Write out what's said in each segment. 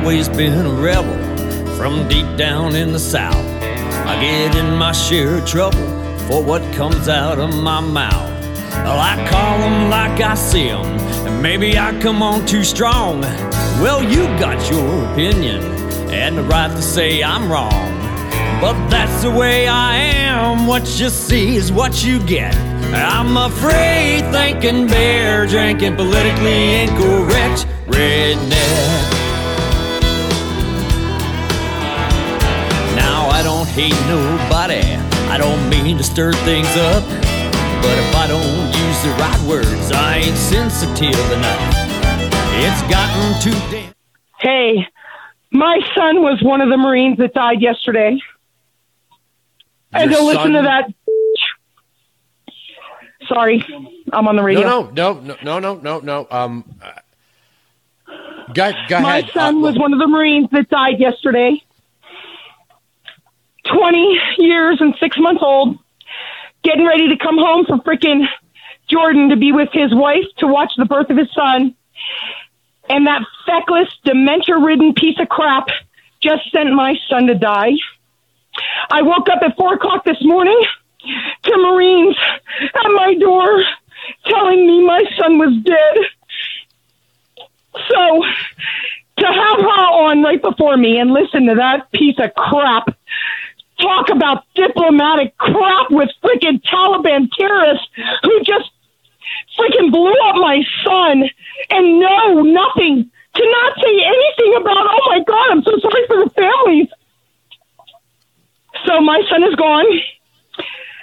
always been a rebel from deep down in the south. I get in my share of trouble for what comes out of my mouth. Well, I call them like I see them, and maybe I come on too strong. Well, you got your opinion and the right to say I'm wrong. But that's the way I am. What you see is what you get. I'm afraid thinking bear drinking politically incorrect redneck. Hate nobody. I don't mean to stir things up. But if I don't use the right words, I ain't sensitive enough. It's gotten too damn. Hey, my son was one of the Marines that died yesterday. and Your to listen to that. Sorry, I'm on the radio. No, no, no, no, no, no, no. Um, uh, go, go My ahead. son Uh, was one of the Marines that died yesterday. 20 years and six months old, getting ready to come home from freaking Jordan to be with his wife to watch the birth of his son. And that feckless, dementia ridden piece of crap just sent my son to die. I woke up at four o'clock this morning to Marines at my door telling me my son was dead. So, to have her on right before me and listen to that piece of crap talk about diplomatic crap with freaking Taliban terrorists who just freaking blew up my son and know nothing to not say anything about oh my god i'm so sorry for the families so my son is gone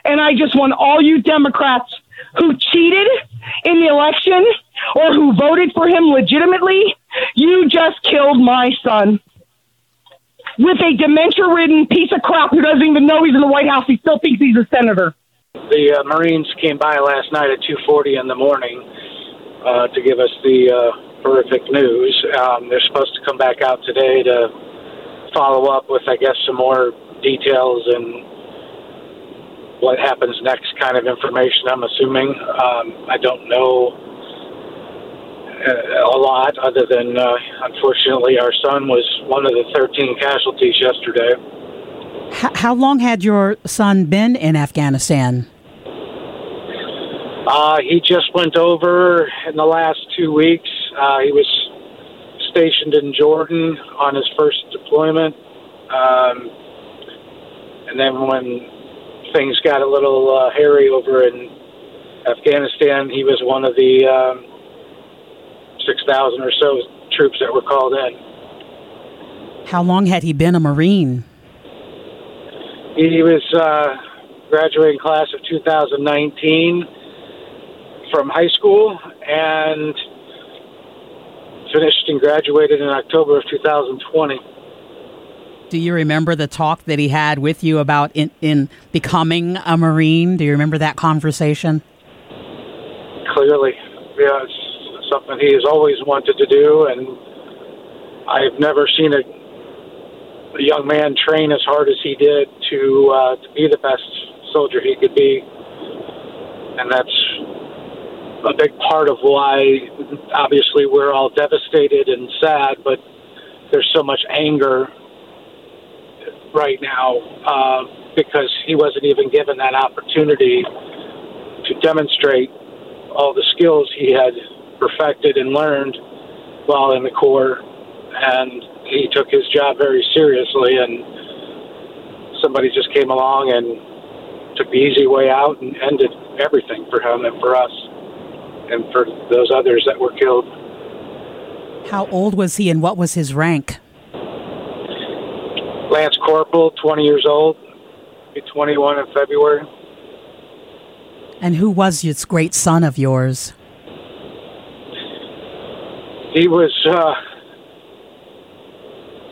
and i just want all you democrats who cheated in the election or who voted for him legitimately you just killed my son with a dementia ridden piece of crap who doesn't even know he's in the white house he still thinks he's a senator The uh, Marines came by last night at 2:40 in the morning uh, to give us the uh, horrific news. Um, they're supposed to come back out today to follow up with, I guess, some more details and what happens next, kind of information. I'm assuming. Um, I don't know uh, a lot, other than uh, unfortunately our son was one of the 13 casualties yesterday. H- how long had your son been in Afghanistan? Uh, he just went over in the last two weeks. Uh, he was stationed in Jordan on his first deployment. Um, and then when things got a little uh, hairy over in Afghanistan, he was one of the um, 6,000 or so troops that were called in. How long had he been a Marine? He was uh, graduating class of 2019 from high school and finished and graduated in October of 2020. Do you remember the talk that he had with you about in, in becoming a Marine? Do you remember that conversation? Clearly, yeah, it's something he has always wanted to do, and I've never seen a, a young man train as hard as he did to uh, to be the best soldier he could be, and that's a big part of why, obviously, we're all devastated and sad, but there's so much anger right now uh, because he wasn't even given that opportunity to demonstrate all the skills he had perfected and learned while in the Corps. And he took his job very seriously, and somebody just came along and took the easy way out and ended everything for him and for us and for those others that were killed. How old was he and what was his rank? Lance Corporal, 20 years old, be 21 in February. And who was this great son of yours? He was uh,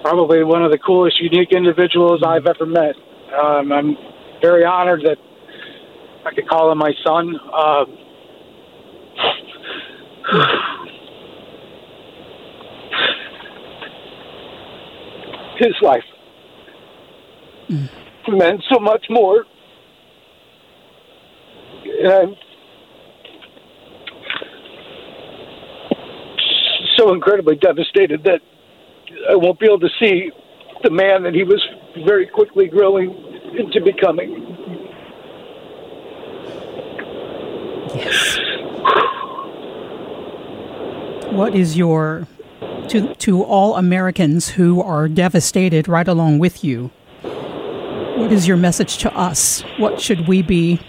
probably one of the coolest, unique individuals I've ever met. Um, I'm very honored that I could call him my son. Uh, his life meant so much more. And I'm so incredibly devastated that I won't be able to see the man that he was very quickly growing into becoming. Yes. What is your to to all Americans who are devastated right along with you? What is your message to us? What should we be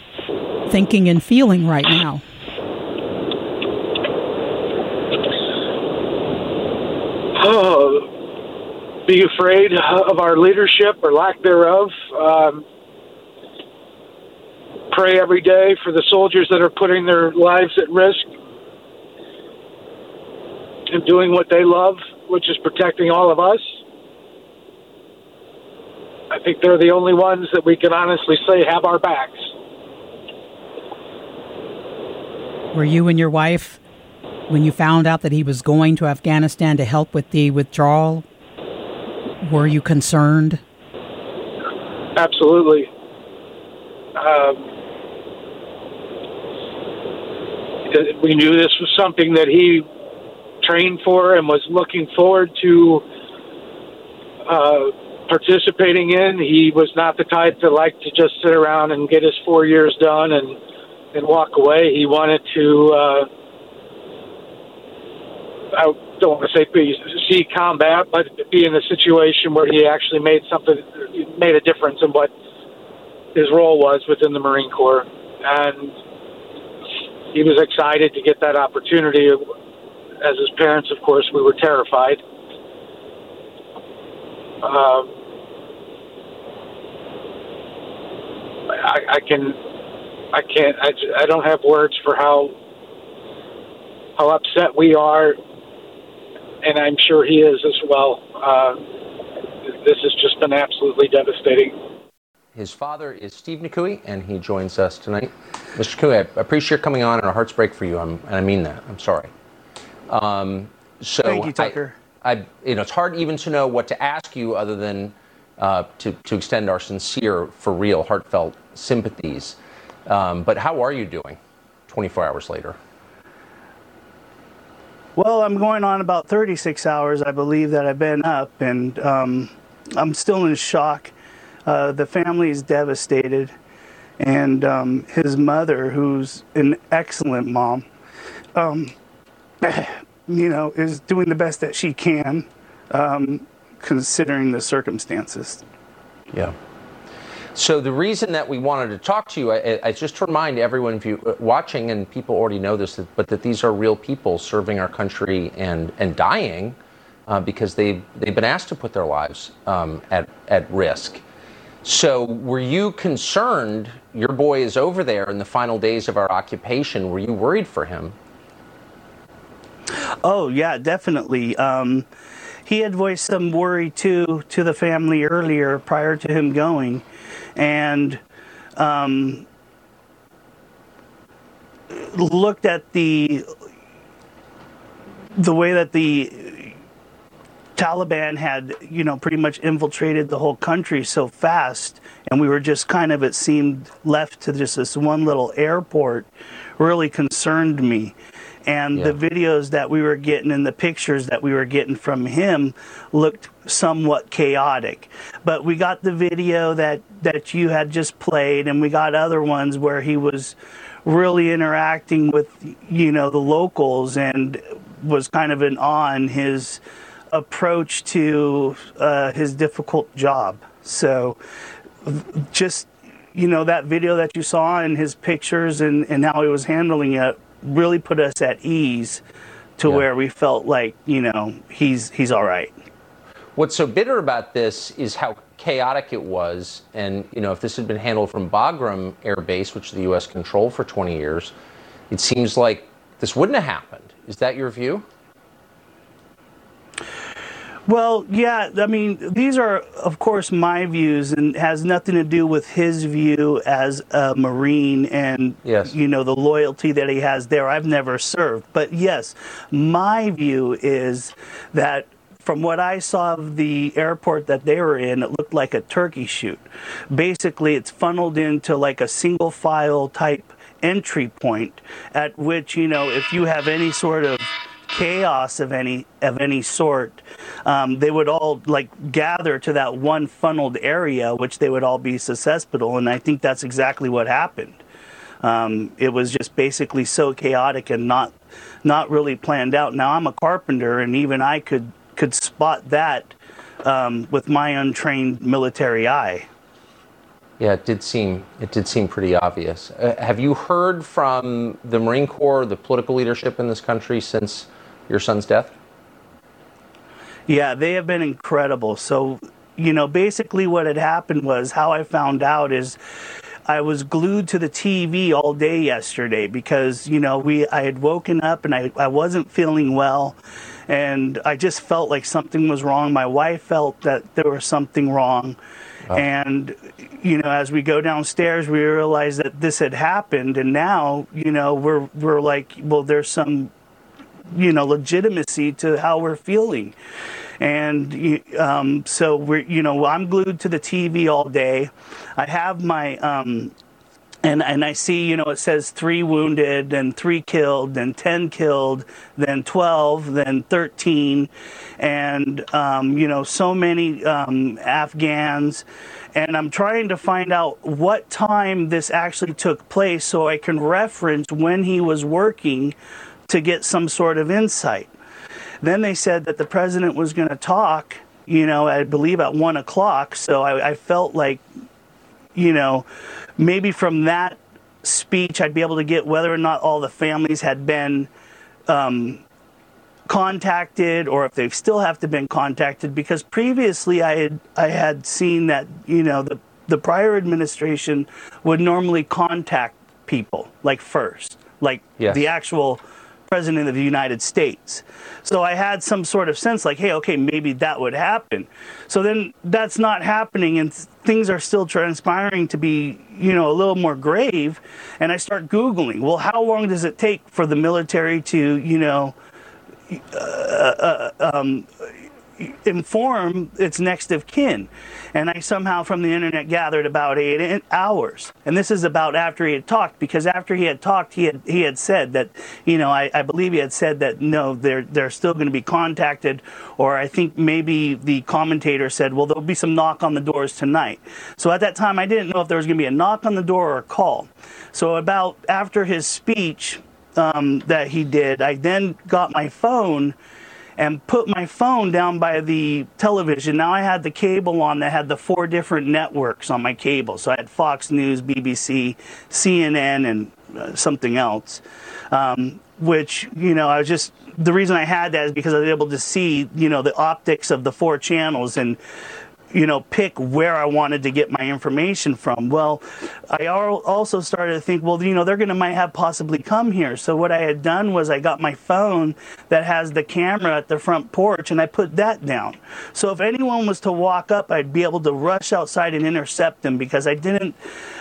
thinking and feeling right now? Oh, be afraid of our leadership or lack thereof. Um, pray every day for the soldiers that are putting their lives at risk and doing what they love, which is protecting all of us. I think they're the only ones that we can honestly say have our backs. Were you and your wife, when you found out that he was going to Afghanistan to help with the withdrawal, were you concerned? Absolutely. Um, we knew this was something that he trained for and was looking forward to uh, participating in. He was not the type to like to just sit around and get his four years done and and walk away. He wanted to. Uh, I don't want to say see combat, but be in a situation where he actually made something, made a difference in what his role was within the Marine Corps, and he was excited to get that opportunity. As his parents, of course, we were terrified. Um, I, I can, I can't, I, I don't have words for how how upset we are, and I'm sure he is as well. Uh, this has just been absolutely devastating. His father is Steve Nikoui, and he joins us tonight. Mr. Nikoui, I appreciate your coming on, and our hearts break for you, I'm, and I mean that. I'm sorry. Um, so Thank you, Tucker. I, I, you know, it's hard even to know what to ask you other than uh, to, to extend our sincere, for real, heartfelt sympathies. Um, but how are you doing 24 hours later? Well, I'm going on about 36 hours, I believe, that I've been up, and um, I'm still in shock. Uh, the family is devastated, and um, his mother, who's an excellent mom, um, you know, is doing the best that she can, um, considering the circumstances. Yeah. So the reason that we wanted to talk to you, I, I just to remind everyone of you uh, watching, and people already know this, but that these are real people serving our country and and dying uh, because they they've been asked to put their lives um, at at risk. So, were you concerned? Your boy is over there in the final days of our occupation. Were you worried for him? Oh yeah, definitely. Um, he had voiced some worry too to the family earlier, prior to him going, and um, looked at the the way that the Taliban had, you know, pretty much infiltrated the whole country so fast, and we were just kind of, it seemed, left to just this one little airport, really concerned me. And Yeah. the videos that we were getting and the pictures that we were getting from him looked somewhat chaotic. But we got the video that, that you had just played, and we got other ones where he was really interacting with, you know, the locals and was kind of an on his approach to uh, his difficult job. So just you know that video that you saw and his pictures and, and how he was handling it really put us at ease to Yeah. where we felt like you know he's he's all right What's so bitter about this is how chaotic it was, and you know, if this had been handled from Bagram Air Base, which the U.S. controlled for 20 years, it seems like this wouldn't have happened. Is that your view? Well yeah i mean these are of course my views and has nothing to do with his view as a marine and Yes. you know the loyalty that he has there i've never served but yes my view is that from what I saw of the airport that they were in, it looked like a turkey shoot. Basically, it's funneled into like a single file type entry point at which, you know, if you have any sort of chaos of any of any sort, um, they would all like gather to that one funneled area, which they would all be susceptible. And I think that's exactly what happened. Um, it was just basically so chaotic and not not really planned out. Now I'm a carpenter, and even I could could spot that um, with my untrained military eye. Yeah, it did seem it did seem pretty obvious. Uh, have you heard from the Marine Corps, the political leadership in this country since your son's death? Yeah, they have been incredible. So, you know, basically what had happened was how I found out is I was glued to the TV all day yesterday because, you know, we I had woken up and I, I wasn't feeling well and I just felt like something was wrong. My wife felt that there was something wrong. Oh. And you know, as we go downstairs, we realize that this had happened, and now, you know, we're we're like, well, there's some, you know, legitimacy to how we're feeling, and um, so we're, you know, I'm glued to the TV all day. I have my um, and and I see, you know, it says three wounded, then three killed, then ten killed, then twelve, then thirteen, and um, you know, so many um, Afghans. And I'm trying to find out what time this actually took place, so I can reference when he was working to get some sort of insight. Then they said that the president was going to talk, you know, I believe at one o'clock. So I, I felt like, you know maybe from that speech, I'd be able to get whether or not all the families had been um, contacted or if they still have to been contacted because previously I had I had seen that you know the the prior administration would normally contact people like first like yes. the actual president of the United States. So I had some sort of sense like, hey, okay, maybe that would happen. So then that's not happening and things are still transpiring to be, you know, a little more grave. And I start Googling, well, how long does it take for the military to, you know, uh, uh, um, inform its next of kin. And I somehow from the internet gathered about eight hours. And this is about after he had talked, because after he had talked, he had he had said that, you know, I, I believe he had said that no, they're they're still going to be contacted, or I think maybe the commentator said, well, there'll be some knock on the doors tonight. So at that time, I didn't know if there was going to be a knock on the door or a call. So about after his speech um, that he did, I then got my phone and put my phone down by the television. Now I had the cable on that had the four different networks on my cable. So I had Fox News, BBC, CNN, and uh, something else. Um, which, you know, I was just, the reason I had that is because I was able to see, you know, the optics of the four channels and you know, pick where I wanted to get my information from. Well, I also started to think, well, you know, they're going to might have possibly come here. So what I had done was I got my phone that has the camera at the front porch and I put that down. So if anyone was to walk up, I'd be able to rush outside and intercept them because I didn't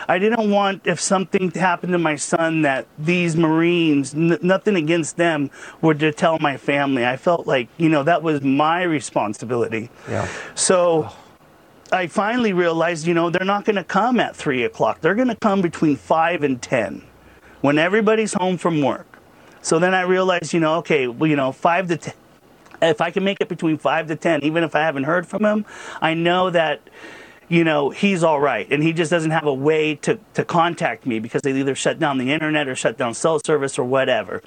I didn't want if something happened to my son that these Marines, n- nothing against them, were to tell my family. I felt like, you know, that was my responsibility. Yeah. So oh I finally realized, you know, they're not going to come at three o'clock. They're going to come between five and ten, when everybody's home from work. So then I realized, you know, okay, well, you know, five to ten. If I can make it between five to ten, even if I haven't heard from him, I know that you know, he's all right. And he just doesn't have a way to, to contact me because they either shut down the internet or shut down cell service or whatever.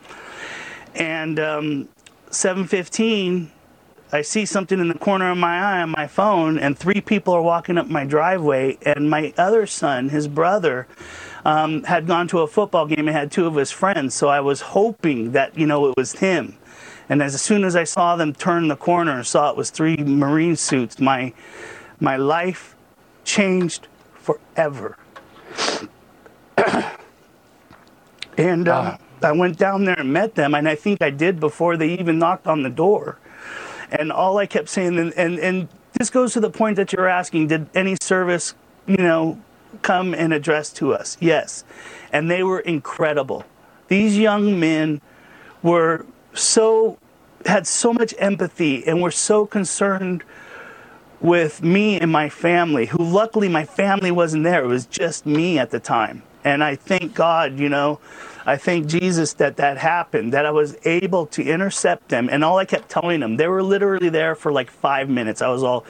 And um, 715, I see something in the corner of my eye on my phone, and three people are walking up my driveway. And my other son, his brother, um, had gone to a football game and had two of his friends. So I was hoping that, you know, it was him. And as soon as I saw them turn the corner and saw it was three Marine suits, my, my life changed forever. and uh, I went down there and met them, and I think I did before they even knocked on the door. And all I kept saying, and, and, and this goes to the point that you're asking, did any service, you know, come and address to us? Yes. And they were incredible. These young men were so, had so much empathy and were so concerned with me and my family, who luckily my family wasn't there. It was just me at the time. And I thank God, you know, I thank Jesus that that happened, that I was able to intercept them. And all I kept telling them, they were literally there for like five minutes. I was all,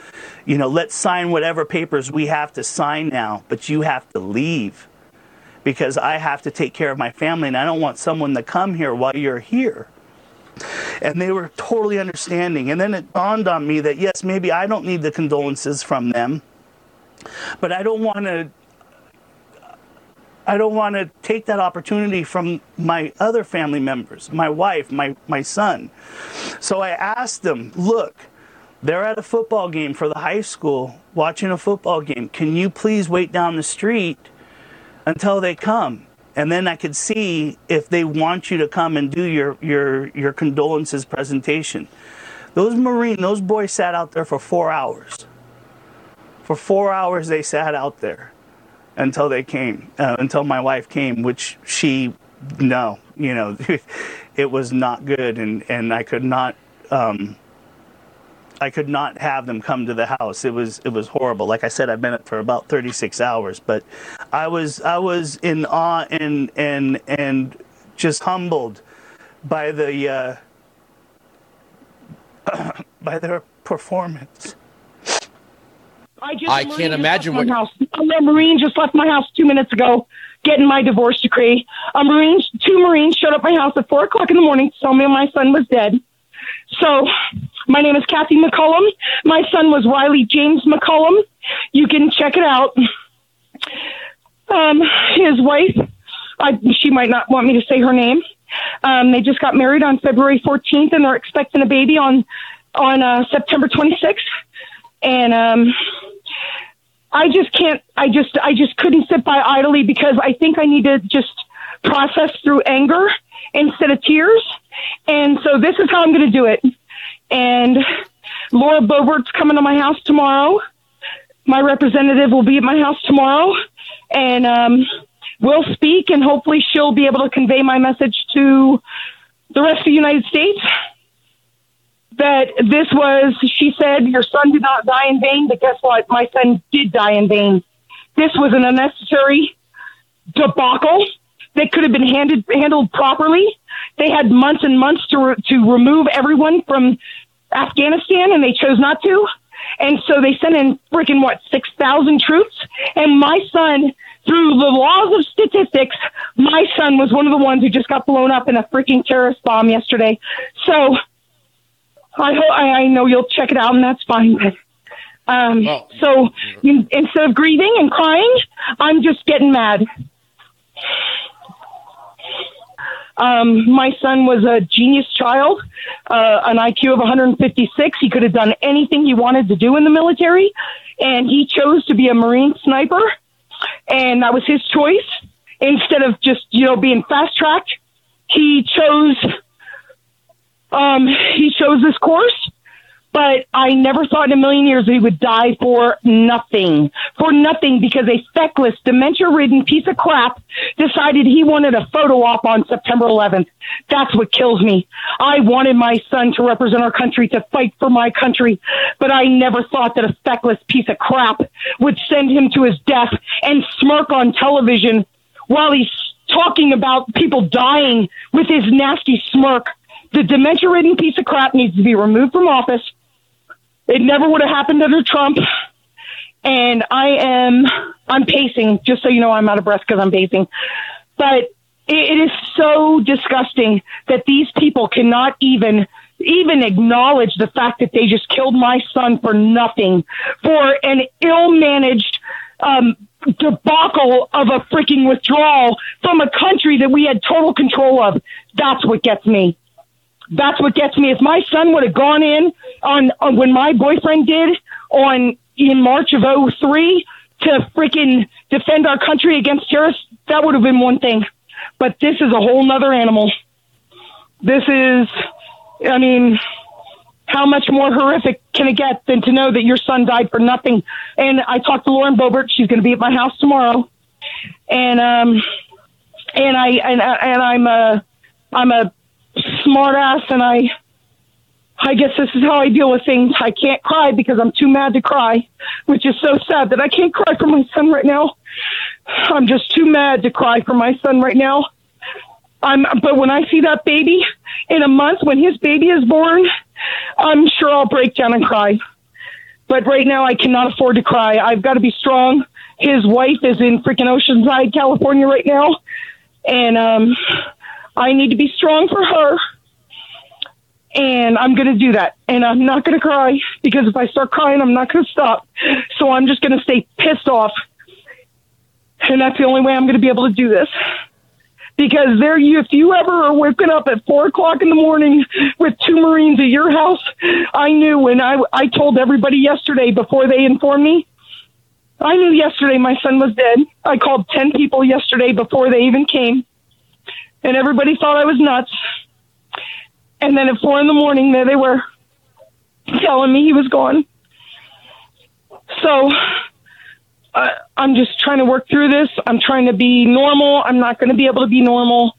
you know, let's sign whatever papers we have to sign now, but you have to leave because I have to take care of my family and I don't want someone to come here while you're here. And they were totally understanding. And then it dawned on me that yes, maybe I don't need the condolences from them, but I don't want to I don't want to take that opportunity from my other family members, my wife, my, my son. So I asked them, look, they're at a football game for the high school, watching a football game. Can you please wait down the street until they come? And then I could see if they want you to come and do your, your, your condolences presentation. Those Marine, those boys sat out there for four hours. For four hours, they sat out there until they came, uh, until my wife came, which she, no, you know, it was not good, and and I could not. Um, I could not have them come to the house. It was it was horrible. Like I said, I've been it for about 36 hours, but I was I was in awe and and and just humbled by the uh, by their performance. I just I can't just imagine left my what- house. A Marine just left my house two minutes ago, getting my divorce decree. A Marine, two Marines showed up at my house at four o'clock in the morning to tell me my son was dead. So, my name is Kathy McCollum. My son was Rylee James McCollum. You can check it out. Um, his wife, I, she might not want me to say her name. Um, they just got married on February 14th, and they're expecting a baby on on uh, September 26th. And um, I just can't. I just I just couldn't sit by idly because I think I need to just process through anger instead of tears. And so this is how I'm going to do it. And Laura Boebert's coming to my house tomorrow. My representative will be at my house tomorrow, and um, we'll speak. And hopefully, she'll be able to convey my message to the rest of the United States that this was, she said, your son did not die in vain, but guess what? My son did die in vain. This was an unnecessary debacle that could have been handed, handled properly. They had months and months to, re- to remove everyone from Afghanistan, and they chose not to. And so they sent in freaking, what, 6,000 troops? And my son, through the laws of statistics, my son was one of the ones who just got blown up in a freaking terrorist bomb yesterday. So, I hope I, I know you'll check it out, and that's fine. But, um, so you, instead of grieving and crying, I'm just getting mad. Um, my son was a genius child, uh, an IQ of 156. He could have done anything he wanted to do in the military, and he chose to be a Marine sniper, and that was his choice. Instead of just you know being fast tracked, he chose um, he chose this course, but I never thought in a million years that he would die for nothing. For nothing because a feckless, dementia ridden piece of crap decided he wanted a photo op on September 11th. That's what kills me. I wanted my son to represent our country, to fight for my country, but I never thought that a feckless piece of crap would send him to his death and smirk on television while he's talking about people dying with his nasty smirk. The dementia ridden piece of crap needs to be removed from office. It never would have happened under Trump. And I am, I'm pacing, just so you know, I'm out of breath because I'm pacing. But it, is so disgusting that these people cannot even, even acknowledge the fact that they just killed my son for nothing, for an ill managed, um, debacle of a freaking withdrawal from a country that we had total control of. That's what gets me. That's what gets me. If my son would have gone in on, on when my boyfriend did on in March of 03 to freaking defend our country against terrorists, that would have been one thing. But this is a whole nother animal. This is, I mean, how much more horrific can it get than to know that your son died for nothing? And I talked to Lauren Boebert. She's going to be at my house tomorrow, and um, and I and and I'm a I'm a smart ass, and I I guess this is how I deal with things. I can't cry because I'm too mad to cry, which is so sad that I can't cry for my son right now. I'm just too mad to cry for my son right now. I'm, but when I see that baby in a month, when his baby is born, I'm sure I'll break down and cry. But right now, I cannot afford to cry. I've got to be strong. His wife is in freaking Oceanside, California right now. And, um, I need to be strong for her. And I'm going to do that. And I'm not going to cry because if I start crying, I'm not going to stop. So I'm just going to stay pissed off. And that's the only way I'm going to be able to do this because there you if you ever are waking up at four o'clock in the morning with two marines at your house i knew and i i told everybody yesterday before they informed me i knew yesterday my son was dead i called ten people yesterday before they even came and everybody thought i was nuts and then at four in the morning there they were telling me he was gone so I'm just trying to work through this. I'm trying to be normal. I'm not going to be able to be normal.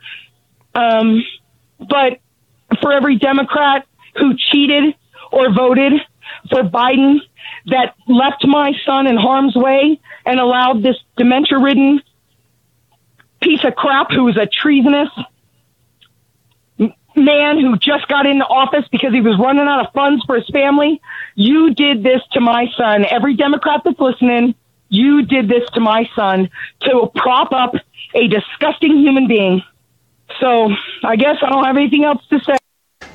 Um, but for every Democrat who cheated or voted for Biden that left my son in harm's way and allowed this dementia ridden piece of crap who is a treasonous man who just got into office because he was running out of funds for his family. You did this to my son. Every Democrat that's listening, you did this to my son to prop up a disgusting human being. So I guess I don't have anything else to say.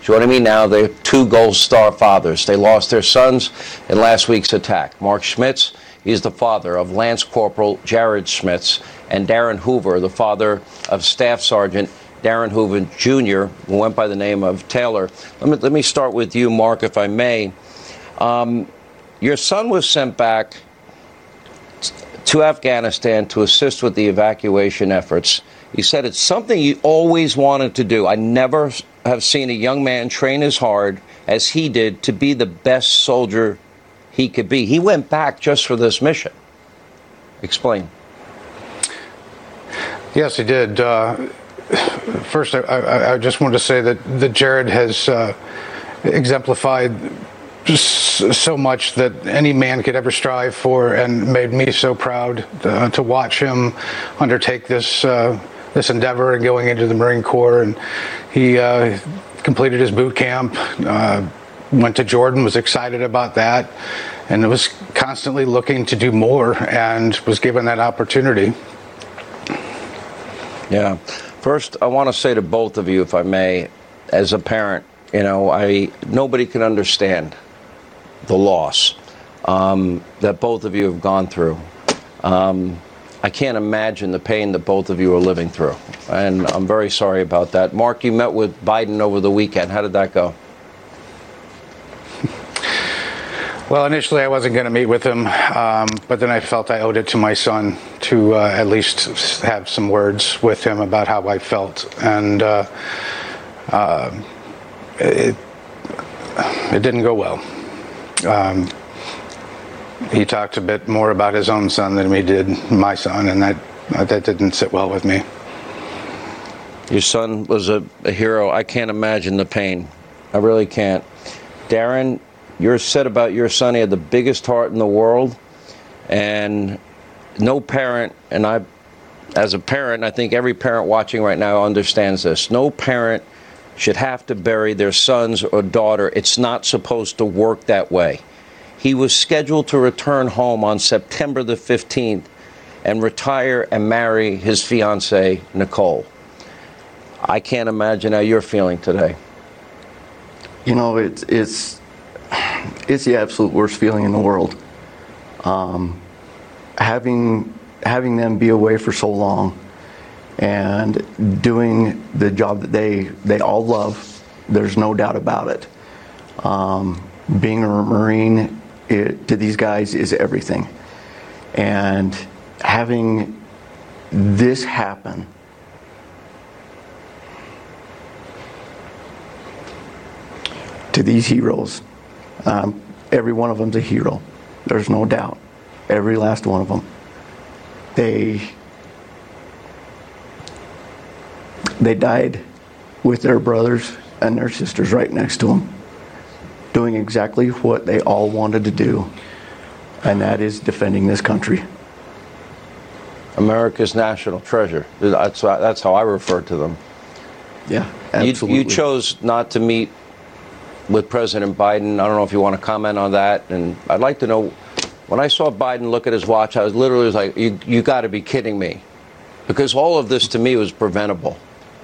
Joining me now, the two Gold Star fathers. They lost their sons in last week's attack. Mark Schmitz, is the father of Lance Corporal Jared Schmitz, and Darin Hoover, the father of Staff Sergeant Darin Hoover Jr., who went by the name of Taylor. Let me, let me start with you, Mark, if I may. Um, your son was sent back to Afghanistan to assist with the evacuation efforts. He said it's something he always wanted to do. I never have seen a young man train as hard as he did to be the best soldier he could be. He went back just for this mission. Explain. Yes, he did. Uh, first, I, I, I, just wanted to say that, that Jared has uh, exemplified so much that any man could ever strive for, and made me so proud uh, to watch him undertake this uh, this endeavor and going into the Marine Corps. And he uh, completed his boot camp, uh, went to Jordan, was excited about that, and was constantly looking to do more, and was given that opportunity. Yeah. First, I want to say to both of you, if I may, as a parent, you know, I nobody can understand the loss um, that both of you have gone through. Um, I can't imagine the pain that both of you are living through. And I'm very sorry about that. Mark, you met with Biden over the weekend. How did that go? Well, initially I wasn't going to meet with him, um, but then I felt I owed it to my son to uh, at least have some words with him about how I felt. And uh, uh, it, it didn't go well. Um, he talked a bit more about his own son than he did my son, and that that didn't sit well with me. Your son was a, a hero. I can't imagine the pain. I really can't. Darin, you're said about your son. He had the biggest heart in the world, and no parent, and I, as a parent, I think every parent watching right now understands this. No parent should have to bury their sons or daughter. It's not supposed to work that way. He was scheduled to return home on September the 15th and retire and marry his fiancee, Nicole. I can't imagine how you're feeling today. You know, it's it's it's the absolute worst feeling in the world. Um, having having them be away for so long and doing the job that they they all love. There's no doubt about it. Um, being a Marine it, to these guys is everything, and having this happen. To these heroes, um, every one of them's a hero. There's no doubt. Every last one of them. They they died with their brothers and their sisters right next to them. doing exactly what they all wanted to do, and that is defending this country. America's national treasure. That's, that's how I refer to them. Yeah, You, absolutely. you chose not to meet with President Biden. I don't know if you want to comment on that. And I'd like to know when I saw Biden look at his watch, I was literally like, you, you got to be kidding me. Because all of this to me was preventable.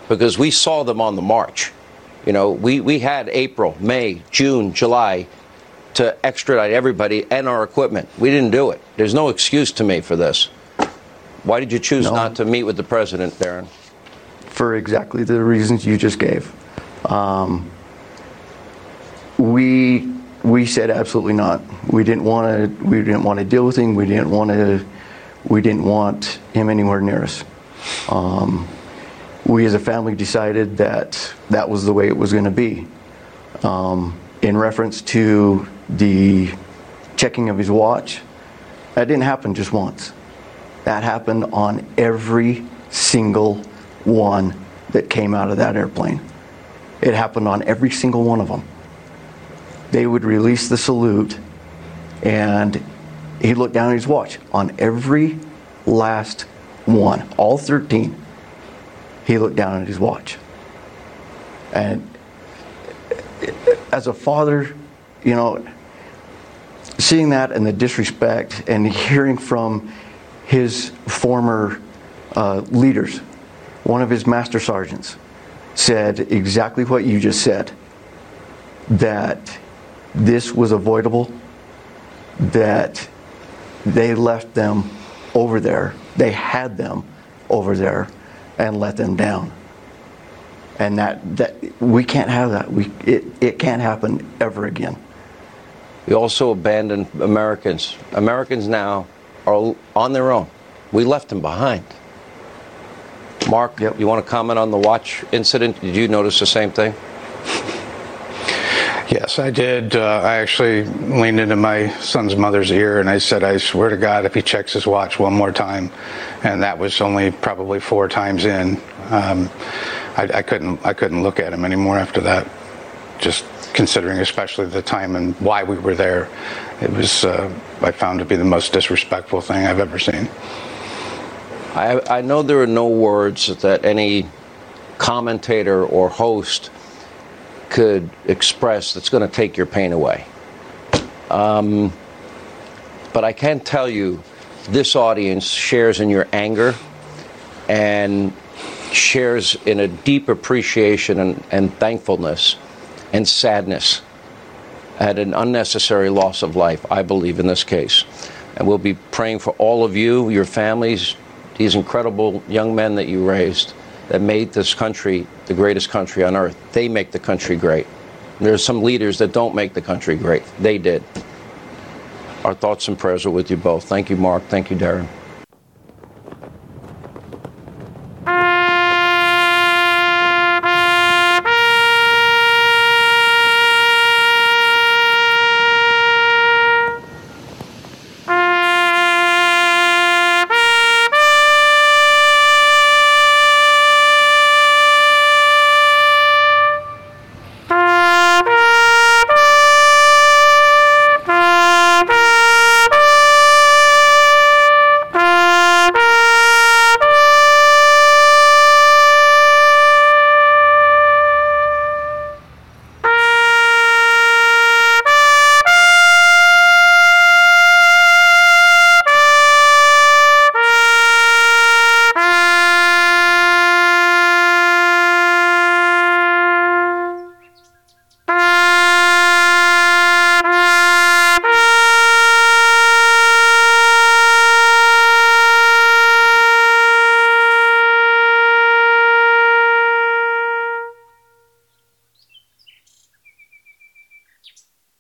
Because we saw them on the march. You know, we, we had April, May, June, July to extradite everybody and our equipment. We didn't do it. There's no excuse to me for this. Why did you choose No. not to meet with the president, Darin? for exactly the reasons you just gave. Um, we we said absolutely not. We didn't want to. We didn't want to deal with him. We didn't want to. We didn't want him anywhere near us. Um, we as a family decided that that was the way it was going to be. Um, in reference to the checking of his watch, that didn't happen just once. That happened on every single one that came out of that airplane. It happened on every single one of them. They would release the salute, and he looked down at his watch on every last one, all 13. He looked down at his watch. And as a father, you know, seeing that and the disrespect and hearing from his former uh, leaders, one of his master sergeants said exactly what you just said that this was avoidable, that they left them over there, they had them over there and let them down. And that, that we can't have that. We, it, it can't happen ever again. We also abandoned Americans. Americans now are on their own. We left them behind. Mark, Yep. you want to comment on the watch incident? Did you notice the same thing? Yes, I did. Uh, I actually leaned into my son's mother's ear and I said, I swear to God, if he checks his watch one more time, and that was only probably four times in, um, I, I couldn't, I couldn't look at him anymore after that. Just considering, especially the time and why we were there, it was, uh, I found to be the most disrespectful thing I've ever seen. I, I know there are no words that any commentator or host could express that's going to take your pain away. Um, but I can tell you, this audience shares in your anger and shares in a deep appreciation and, and thankfulness and sadness at an unnecessary loss of life, I believe, in this case. And we'll be praying for all of you, your families, these incredible young men that you raised that made this country the greatest country on earth. They make the country great. There's some leaders that don't make the country great. They did. Our thoughts and prayers are with you both. Thank you, Mark. Thank you, Darin.